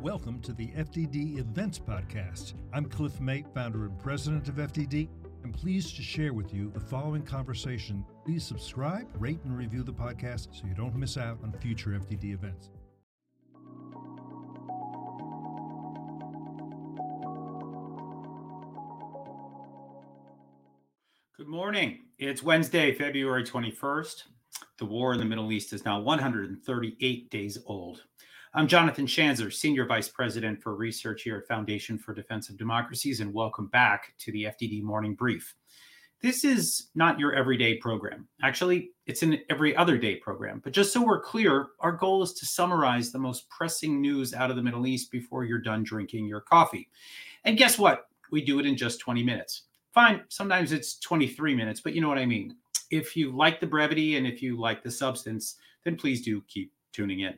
Welcome to the FDD Events Podcast. I'm Cliff May, founder and president of FDD. I'm pleased to share with you the following conversation. Please subscribe, rate, and review the podcast so you don't miss out on future FDD events. Good morning. It's Wednesday, February 21st. The war in the Middle East is now 138 days old. I'm Jonathan Schanzer, Senior Vice President for Research here at Foundation for Defense of Democracies, and welcome back to the FDD Morning Brief. This is not your everyday program. Actually, it's an every other day program. But just so we're clear, our goal is to summarize the most pressing news out of the Middle East before you're done drinking your coffee. And guess what? We do it in just 20 minutes. Fine, sometimes it's 23 minutes, but you know what I mean. If you like the brevity and if you like the substance, then please do keep tuning in.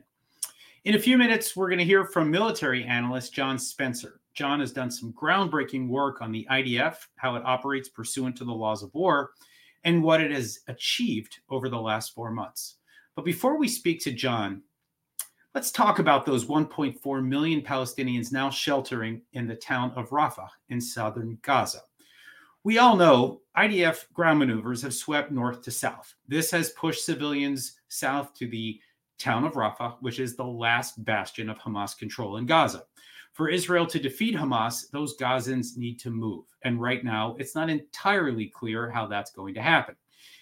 In a few minutes, we're going to hear from military analyst John Spencer. John has done some groundbreaking work on the IDF, how it operates pursuant to the laws of war, and what it has achieved over the last four months. But before we speak to John, let's talk about those 1.4 million Palestinians now sheltering in the town of Rafah in southern Gaza. We all know IDF ground maneuvers have swept north to south. This has pushed civilians south to the town of Rafah, which is the last bastion of Hamas control in Gaza. For Israel to defeat Hamas, those Gazans need to move. And right now, it's not entirely clear how that's going to happen.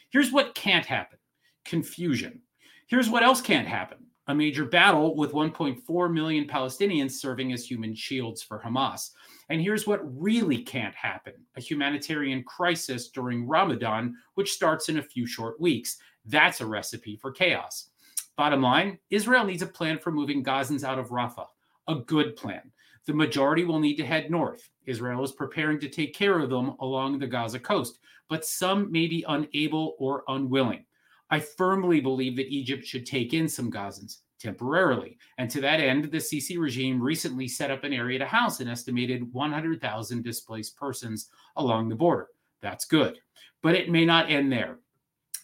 Here's what can't happen confusion. Here's what else can't happen a major battle with 1.4 million Palestinians serving as human shields for Hamas. And here's what really can't happen a humanitarian crisis during Ramadan, which starts in a few short weeks. That's a recipe for chaos. Bottom line Israel needs a plan for moving Gazans out of Rafah, a good plan. The majority will need to head north. Israel is preparing to take care of them along the Gaza coast, but some may be unable or unwilling. I firmly believe that Egypt should take in some Gazans temporarily. And to that end, the Sisi regime recently set up an area to house an estimated 100,000 displaced persons along the border. That's good. But it may not end there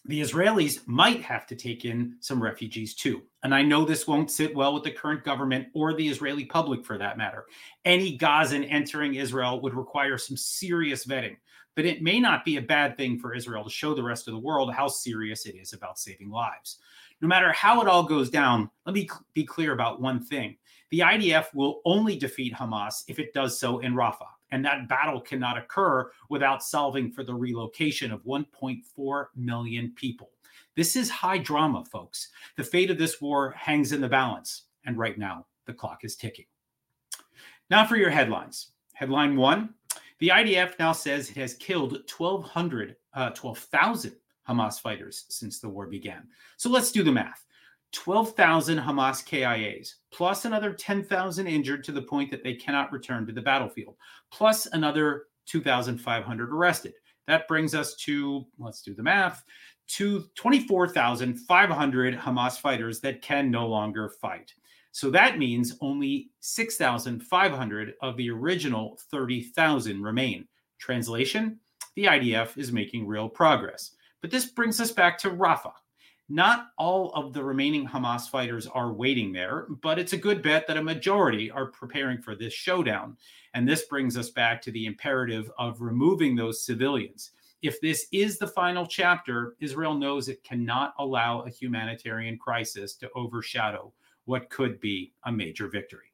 the Israelis might have to take in some refugees too. And I know this won't sit well with the current government or the Israeli public for that matter. Any Gazan entering Israel would require some serious vetting, but it may not be a bad thing for Israel to show the rest of the world how serious it is about saving lives. No matter how it all goes down, let me be clear about one thing. The IDF will only defeat Hamas if it does so in Rafah. And that battle cannot occur without solving for the relocation of 1.4 million people. This is high drama, folks. The fate of this war hangs in the balance. And right now, the clock is ticking. Now for your headlines. Headline one The IDF now says it has killed 1,200, uh, 12,000 Hamas fighters since the war began. So let's do the math. 12,000 Hamas KIAs, plus another 10,000 injured to the point that they cannot return to the battlefield, plus another 2,500 arrested. That brings us to, let's do the math, to 24,500 Hamas fighters that can no longer fight. So that means only 6,500 of the original 30,000 remain. Translation The IDF is making real progress. But this brings us back to Rafah. Not all of the remaining Hamas fighters are waiting there, but it's a good bet that a majority are preparing for this showdown. And this brings us back to the imperative of removing those civilians. If this is the final chapter, Israel knows it cannot allow a humanitarian crisis to overshadow what could be a major victory.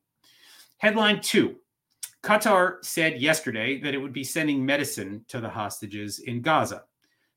Headline two Qatar said yesterday that it would be sending medicine to the hostages in Gaza.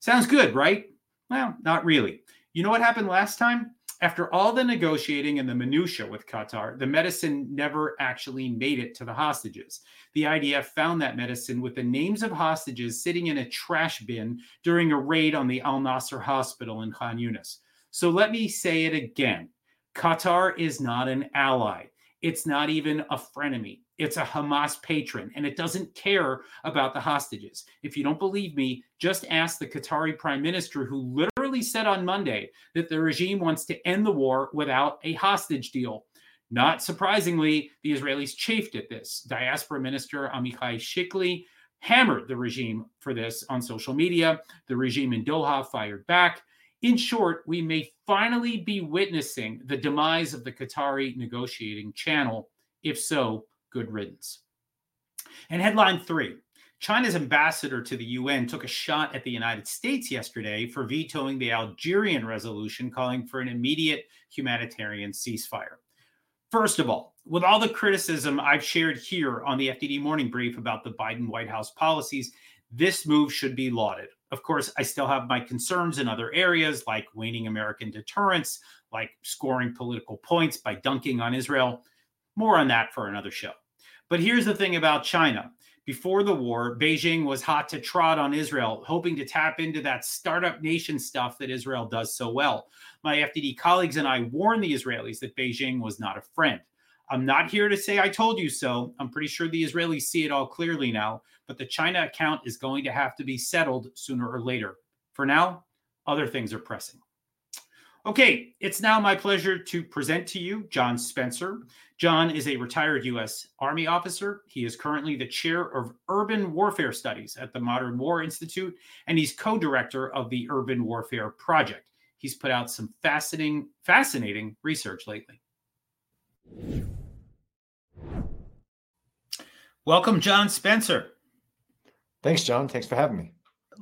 Sounds good, right? Well, not really. You know what happened last time? After all the negotiating and the minutia with Qatar, the medicine never actually made it to the hostages. The IDF found that medicine with the names of hostages sitting in a trash bin during a raid on the Al Nasser hospital in Khan Yunis. So let me say it again. Qatar is not an ally. It's not even a frenemy. It's a Hamas patron, and it doesn't care about the hostages. If you don't believe me, just ask the Qatari prime minister, who literally said on Monday that the regime wants to end the war without a hostage deal. Not surprisingly, the Israelis chafed at this. Diaspora Minister Amichai Chikli hammered the regime for this on social media. The regime in Doha fired back. In short, we may finally be witnessing the demise of the Qatari negotiating channel If so, good riddance. And headline three China's ambassador to the UN took a shot at the United States yesterday for vetoing the Algerian resolution calling for an immediate humanitarian ceasefire. First of all, with all the criticism I've shared here on the FDD morning brief about the Biden White House policies, this move should be lauded. Of course, I still have my concerns in other areas like waning American deterrence, like scoring political points by dunking on Israel. More on that for another show. But here's the thing about China before the war, Beijing was hot to trot on Israel, hoping to tap into that startup nation stuff that Israel does so well. My FDD colleagues and I warned the Israelis that Beijing was not a friend. I'm not here to say I told you so. I'm pretty sure the Israelis see it all clearly now, but the China account is going to have to be settled sooner or later. For now, other things are pressing. Okay, it's now my pleasure to present to you John Spencer. John is a retired U.S. Army officer. He is currently the chair of Urban Warfare Studies at the Modern War Institute, and he's co director of the Urban Warfare Project. He's put out some fascinating, fascinating research lately. Welcome, John Spencer. Thanks, John. Thanks for having me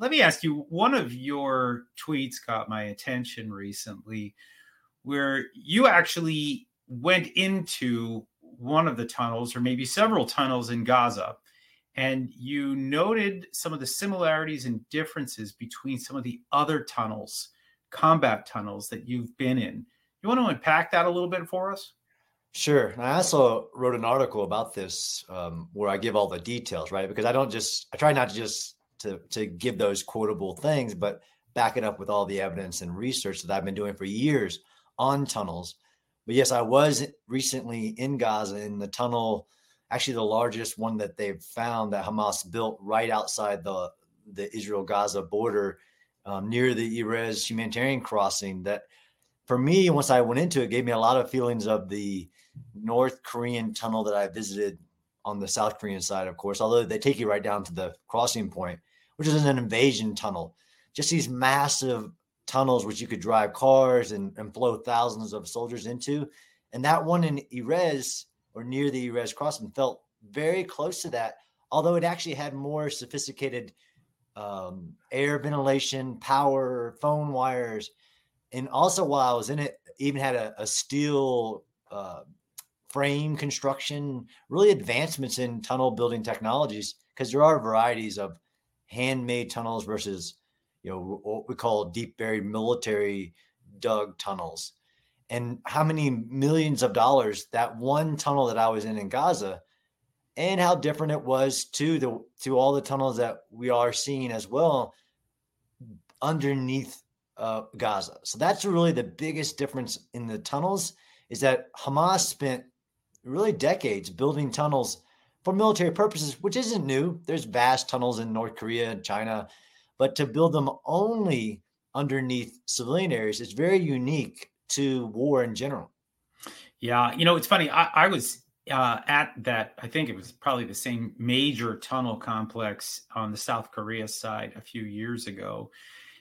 let me ask you one of your tweets caught my attention recently where you actually went into one of the tunnels or maybe several tunnels in Gaza and you noted some of the similarities and differences between some of the other tunnels combat tunnels that you've been in you want to unpack that a little bit for us Sure. And I also wrote an article about this um, where I give all the details, right? Because I don't just, I try not to just to to give those quotable things, but back it up with all the evidence and research that I've been doing for years on tunnels. But yes, I was recently in Gaza in the tunnel, actually the largest one that they've found that Hamas built right outside the the Israel Gaza border, um, near the Erez humanitarian crossing. That for me, once I went into it, gave me a lot of feelings of the North Korean tunnel that I visited on the South Korean side, of course. Although they take you right down to the crossing point, which is an invasion tunnel. Just these massive tunnels which you could drive cars and, and flow thousands of soldiers into. And that one in Erez or near the Erez crossing felt very close to that, although it actually had more sophisticated um, air ventilation, power, phone wires. And also, while I was in it, even had a, a steel uh, frame construction, really advancements in tunnel building technologies, because there are varieties of handmade tunnels versus you know what we call deep buried military dug tunnels and how many millions of dollars that one tunnel that I was in in Gaza and how different it was to the to all the tunnels that we are seeing as well underneath uh, Gaza. So that's really the biggest difference in the tunnels is that Hamas spent really decades building tunnels for military purposes, which isn't new. There's vast tunnels in North Korea and China, but to build them only underneath civilian areas is very unique to war in general. Yeah, you know, it's funny. I, I was uh, at that. I think it was probably the same major tunnel complex on the South Korea side a few years ago.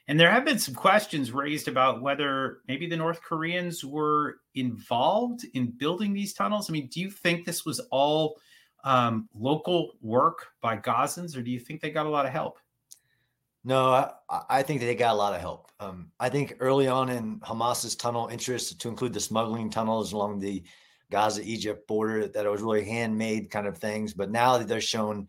And there have been some questions raised about whether maybe the North Koreans were involved in building these tunnels. I mean, do you think this was all um, local work by Gazans, or do you think they got a lot of help? No, I, I think they got a lot of help. Um, I think early on in Hamas's tunnel interest, to include the smuggling tunnels along the Gaza Egypt border, that it was really handmade kind of things. But now that they're shown,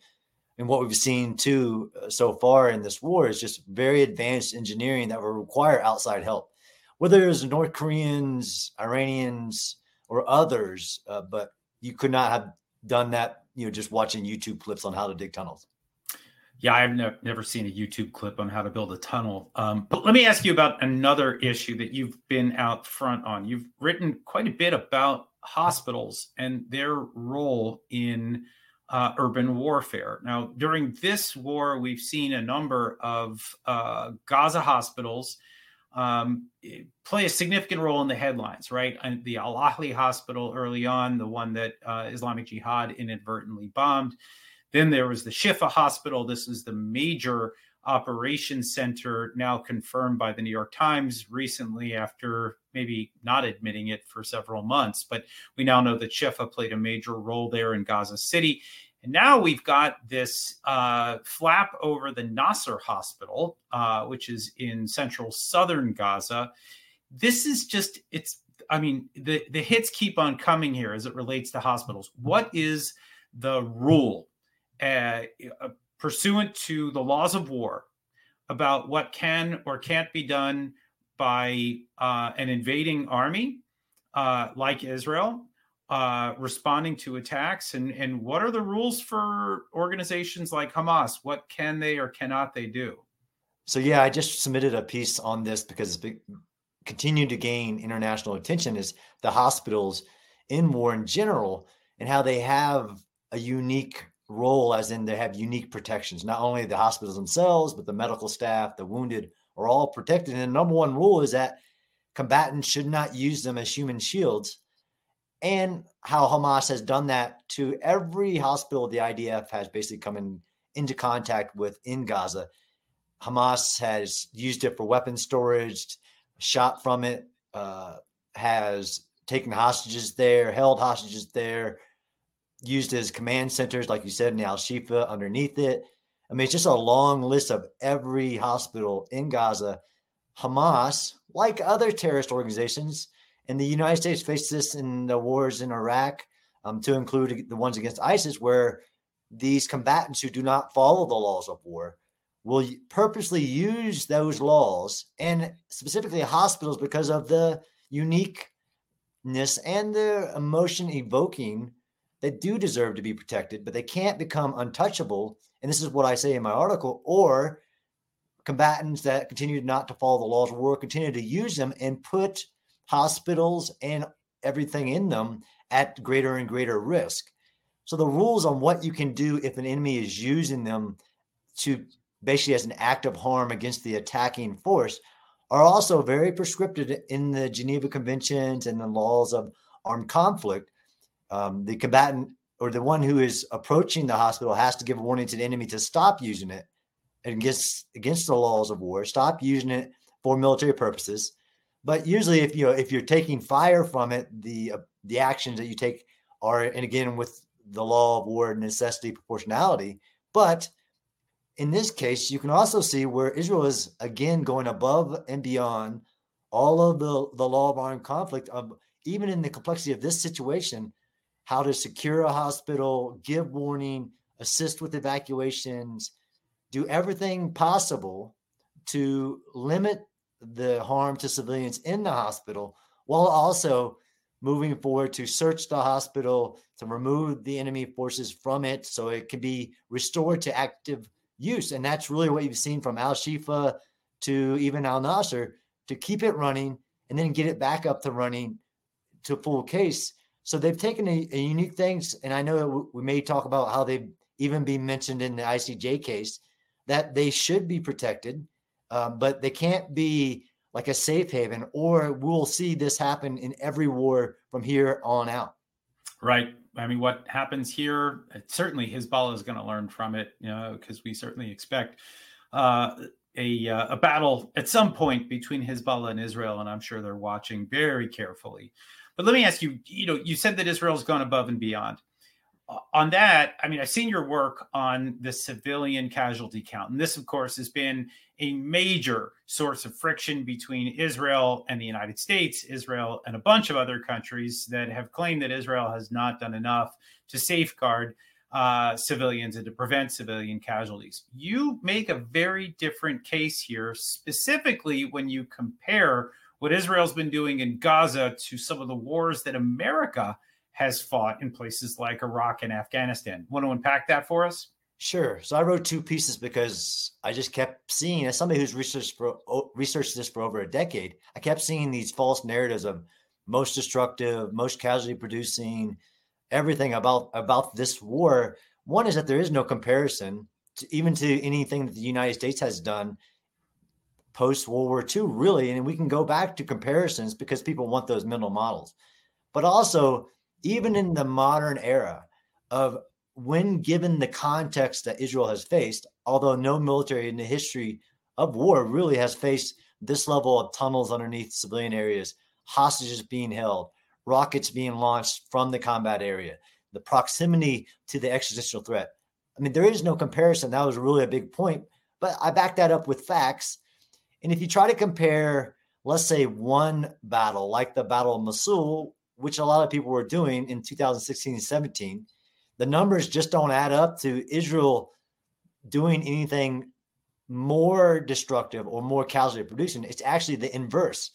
and what we've seen too uh, so far in this war is just very advanced engineering that will require outside help, whether it's North Koreans, Iranians, or others. Uh, but you could not have done that, you know, just watching YouTube clips on how to dig tunnels. Yeah, I've ne- never seen a YouTube clip on how to build a tunnel. Um, but let me ask you about another issue that you've been out front on. You've written quite a bit about hospitals and their role in uh, urban warfare. Now, during this war, we've seen a number of uh, Gaza hospitals um, play a significant role in the headlines, right? And the Al Ahli Hospital early on, the one that uh, Islamic Jihad inadvertently bombed. Then there was the Shifa Hospital. This is the major operations center, now confirmed by the New York Times recently after maybe not admitting it for several months. But we now know that Shifa played a major role there in Gaza City. And now we've got this uh, flap over the Nasser Hospital, uh, which is in central southern Gaza. This is just, it's, I mean, the, the hits keep on coming here as it relates to hospitals. What is the rule uh, uh pursuant to the laws of war about what can or can't be done by uh, an invading army uh, like Israel uh, responding to attacks and and what are the rules for organizations like Hamas? What can they or cannot they do? So yeah, I just submitted a piece on this because it's continued to gain international attention. Is the hospitals in war in general and how they have a unique role, as in they have unique protections. Not only the hospitals themselves, but the medical staff, the wounded are all protected. And the number one rule is that combatants should not use them as human shields and how Hamas has done that to every hospital the IDF has basically come in, into contact with in Gaza. Hamas has used it for weapon storage, shot from it, uh, has taken hostages there, held hostages there, used as command centers, like you said, in Al Shifa underneath it. I mean, it's just a long list of every hospital in Gaza. Hamas, like other terrorist organizations, and the United States faced this in the wars in Iraq, um, to include the ones against ISIS, where these combatants who do not follow the laws of war will purposely use those laws and specifically hospitals because of the uniqueness and the emotion evoking that do deserve to be protected, but they can't become untouchable. And this is what I say in my article, or combatants that continue not to follow the laws of war continue to use them and put hospitals and everything in them at greater and greater risk. So the rules on what you can do if an enemy is using them to basically as an act of harm against the attacking force are also very prescriptive in the Geneva Conventions and the laws of armed conflict. Um, the combatant or the one who is approaching the hospital has to give a warning to the enemy to stop using it against against the laws of war, stop using it for military purposes, but usually, if you know if you're taking fire from it, the uh, the actions that you take are, and again with the law of war, necessity, proportionality. But in this case, you can also see where Israel is again going above and beyond all of the the law of armed conflict. Of even in the complexity of this situation, how to secure a hospital, give warning, assist with evacuations, do everything possible to limit the harm to civilians in the hospital while also moving forward to search the hospital to remove the enemy forces from it so it can be restored to active use. And that's really what you've seen from Al Shifa to even Al Nasser to keep it running and then get it back up to running to full case. So they've taken a, a unique things, and I know we may talk about how they've even been mentioned in the ICJ case that they should be protected um, but they can't be like a safe haven, or we'll see this happen in every war from here on out. Right. I mean, what happens here? Certainly, Hezbollah is going to learn from it, you know, because we certainly expect uh, a uh, a battle at some point between Hezbollah and Israel, and I'm sure they're watching very carefully. But let me ask you, you know, you said that Israel's gone above and beyond on that, I mean, I've seen your work on the civilian casualty count. And this, of course, has been a major source of friction between Israel and the United States, Israel and a bunch of other countries that have claimed that Israel has not done enough to safeguard uh, civilians and to prevent civilian casualties. You make a very different case here, specifically when you compare what Israel's been doing in Gaza to some of the wars that America has fought in places like Iraq and Afghanistan. Want to unpack that for us? Sure. So I wrote two pieces because I just kept seeing, as somebody who's researched for researched this for over a decade, I kept seeing these false narratives of most destructive, most casualty producing, everything about about this war. One is that there is no comparison to, even to anything that the United States has done post World War II, really. And we can go back to comparisons because people want those mental models. But also, even in the modern era of when given the context that Israel has faced, although no military in the history of war really has faced this level of tunnels underneath civilian areas, hostages being held, rockets being launched from the combat area, the proximity to the existential threat. I mean, there is no comparison. That was really a big point, but I back that up with facts. And if you try to compare, let's say, one battle like the Battle of Mosul, which a lot of people were doing in 2016 and 17, the numbers just don't add up to Israel doing anything more destructive or more casualty producing. It's actually the inverse.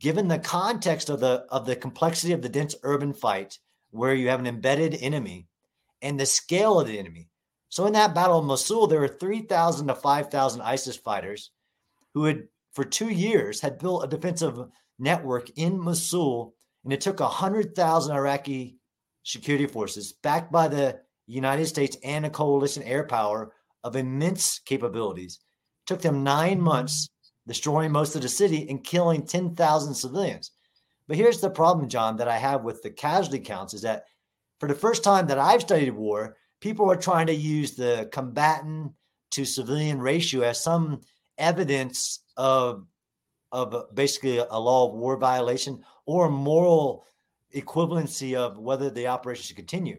Given the context of the of the complexity of the dense urban fight, where you have an embedded enemy and the scale of the enemy. So in that battle of Mosul, there were 3,000 to 5,000 ISIS fighters who had for two years had built a defensive network in Mosul, and it took 100,000 Iraqi security forces backed by the United States and a coalition air power of immense capabilities. It took them nine months destroying most of the city and killing 10,000 civilians. But here's the problem, John, that I have with the casualty counts is that for the first time that I've studied war, people are trying to use the combatant to civilian ratio as some evidence of of basically a law of war violation or moral equivalency of whether the operation should continue.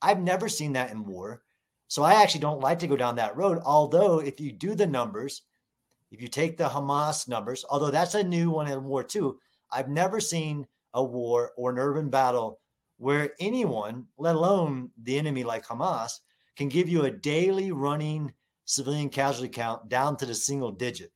I've never seen that in war. So I actually don't like to go down that road. Although, if you do the numbers, if you take the Hamas numbers, although that's a new one in war too, I've never seen a war or an urban battle where anyone, let alone the enemy like Hamas, can give you a daily running civilian casualty count down to the single digit.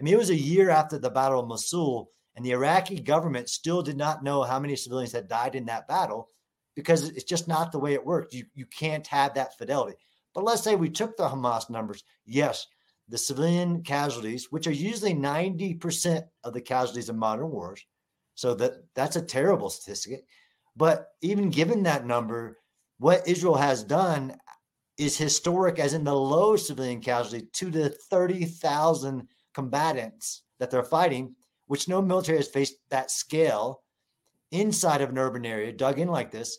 I mean, it was a year after the Battle of Mosul, and the Iraqi government still did not know how many civilians had died in that battle because it's just not the way it works. You, you can't have that fidelity. But let's say we took the Hamas numbers. Yes, the civilian casualties, which are usually 90% of the casualties in modern wars. So that that's a terrible statistic. But even given that number, what Israel has done is historic, as in the low civilian casualty to the 30,000 combatants that they're fighting, which no military has faced that scale inside of an urban area, dug in like this.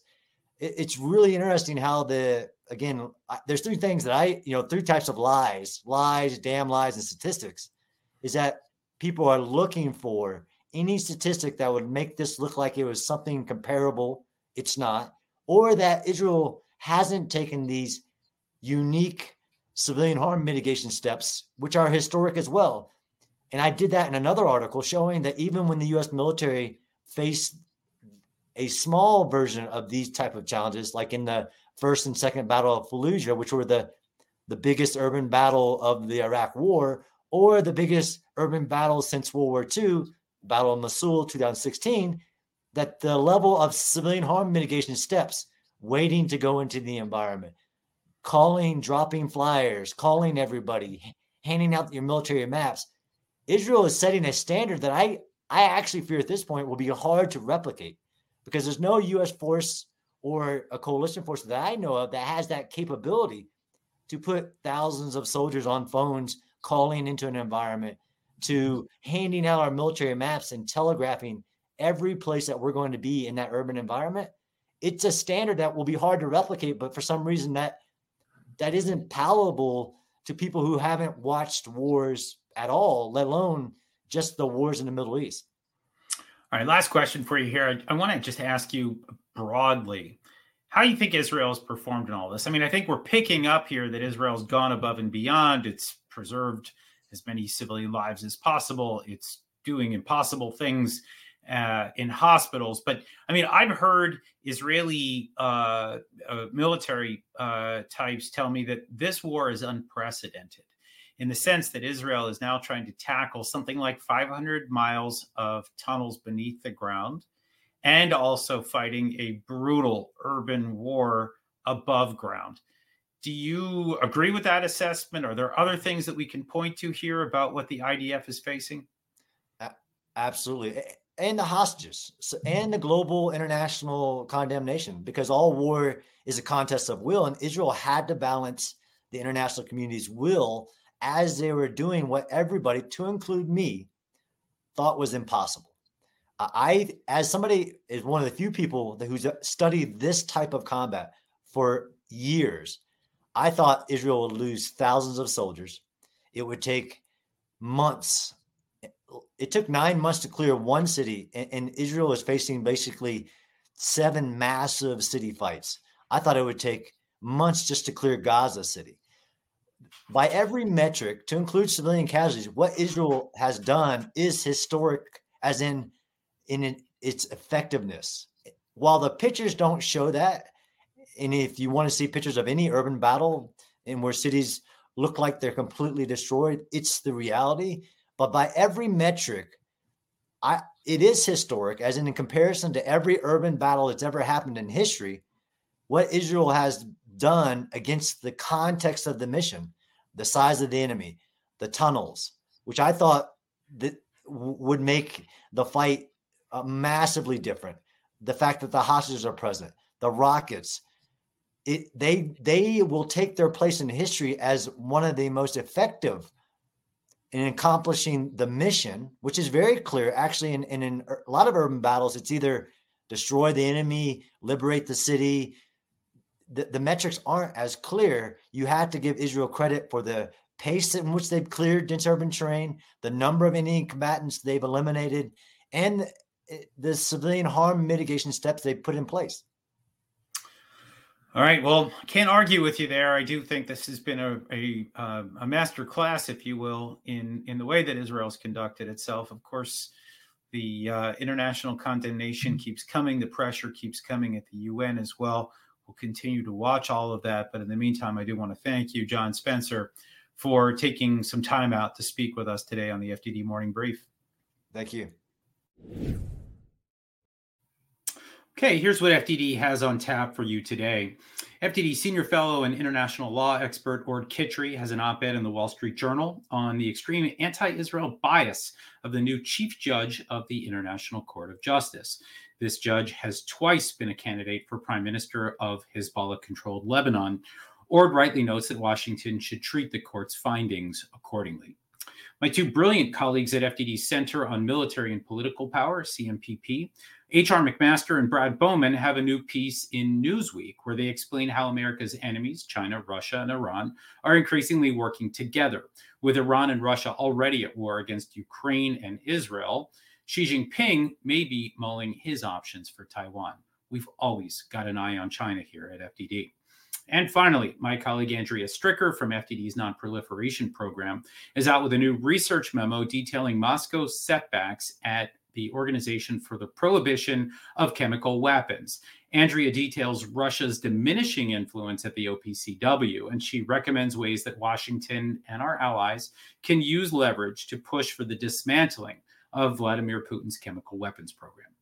It, it's really interesting how the again, I, there's three things that I, you know, three types of lies, lies, damn lies, and statistics, is that people are looking for any statistic that would make this look like it was something comparable. It's not, or that Israel hasn't taken these unique civilian harm mitigation steps, which are historic as well. And I did that in another article showing that even when the US military faced a small version of these type of challenges, like in the first and second battle of Fallujah, which were the the biggest urban battle of the Iraq War, or the biggest urban battle since World War II, Battle of Mosul 2016, that the level of civilian harm mitigation steps waiting to go into the environment, calling, dropping flyers, calling everybody, handing out your military maps. Israel is setting a standard that I, I actually fear at this point will be hard to replicate because there's no U.S. force or a coalition force that I know of that has that capability to put thousands of soldiers on phones calling into an environment to handing out our military maps and telegraphing every place that we're going to be in that urban environment it's a standard that will be hard to replicate but for some reason that that isn't palatable to people who haven't watched wars at all let alone just the wars in the middle east. All right last question for you here. I, I want to just ask you broadly how do you think israel's performed in all this? I mean i think we're picking up here that israel's gone above and beyond. It's preserved as many civilian lives as possible. It's doing impossible things uh, in hospitals. But I mean, I've heard Israeli uh, uh, military uh, types tell me that this war is unprecedented in the sense that Israel is now trying to tackle something like 500 miles of tunnels beneath the ground and also fighting a brutal urban war above ground. Do you agree with that assessment? Are there other things that we can point to here about what the IDF is facing? Absolutely. And the hostages and the global international condemnation, because all war is a contest of will. And Israel had to balance the international community's will as they were doing what everybody, to include me, thought was impossible. I, as somebody, is one of the few people who's uh, studied this type of combat for years I thought Israel would lose thousands of soldiers. It would take months, it took nine months to clear one city, and, and Israel is facing basically seven massive city fights. I thought it would take months just to clear Gaza City. By every metric, to include civilian casualties, what Israel has done is historic, as in in its effectiveness. While the pictures don't show that, and if you want to see pictures of any urban battle and where cities look like they're completely destroyed, it's the reality. But by every metric, I it is historic, as in, in comparison to every urban battle that's ever happened in history, what Israel has done against the context of the mission, the size of the enemy, the tunnels, which I thought that would make the fight uh, massively different. The fact that the hostages are present, the rockets, it, they they will take their place in history as one of the most effective in accomplishing the mission, which is very clear. Actually, in, in, in a lot of urban battles, it's either destroy the enemy, liberate the city. The, the metrics aren't as clear. You have to give Israel credit for the pace in which they've cleared dense urban terrain, the number of enemy combatants they've eliminated, and eh, the civilian harm mitigation steps they've put in place. All right. Well, can't argue with you there. I do think this has been a a, uh, a master class, if you will, in in the way that Israel's conducted itself. Of course, the uh, international condemnation keeps coming. The pressure keeps coming at the UN as well. We'll continue to watch all of that. But in the meantime, I do want to thank you, John Spencer, for taking some time out to speak with us today on the FDD Morning Brief. Thank you. Okay, here's what FDD has on tap for you today. FDD senior fellow and international law expert Orde Kittrie has an op ed in the Wall Street Journal on the extreme anti Israel bias of the new chief judge of the International Court of Justice. This judge has twice been a candidate for prime minister of Hezbollah controlled Lebanon. Ord rightly notes that Washington should treat the court's findings accordingly. My two brilliant colleagues at FDD Center on Military and Political Power, CMPP, H.R. McMaster and Brad Bowman have a new piece in Newsweek where they explain how America's enemies, China, Russia, and Iran, are increasingly working together. With Iran and Russia already at war against Ukraine and Israel, Xi Jinping may be mulling his options for Taiwan. We've always got an eye on China here at FDD. And finally, my colleague Andrea Stricker from FDD's Nonproliferation Program is out with a new research memo detailing Moscow's setbacks at the Organization for the Prohibition of Chemical Weapons. Andrea details Russia's diminishing influence at the OPCW, and she recommends ways that Washington and our allies can use leverage to push for the dismantling of Vladimir Putin's chemical weapons program.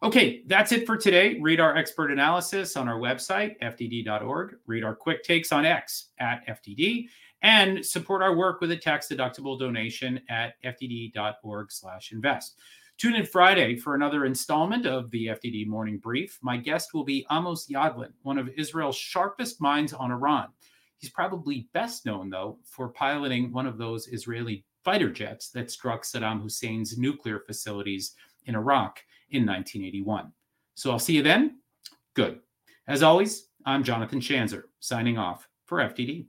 Okay, that's it for today. Read our expert analysis on our website, fdd.org. Read our quick takes on X at FDD and support our work with a tax deductible donation at fdd.org slash invest. Tune in Friday for another installment of the FDD Morning Brief. My guest will be Amos Yadlin, one of Israel's sharpest minds on Iran. He's probably best known, though, for piloting one of those Israeli fighter jets that struck Saddam Hussein's nuclear facilities in Iraq in 1981. So I'll see you then. Good. As always, I'm Jonathan Schanzer, signing off for FDD.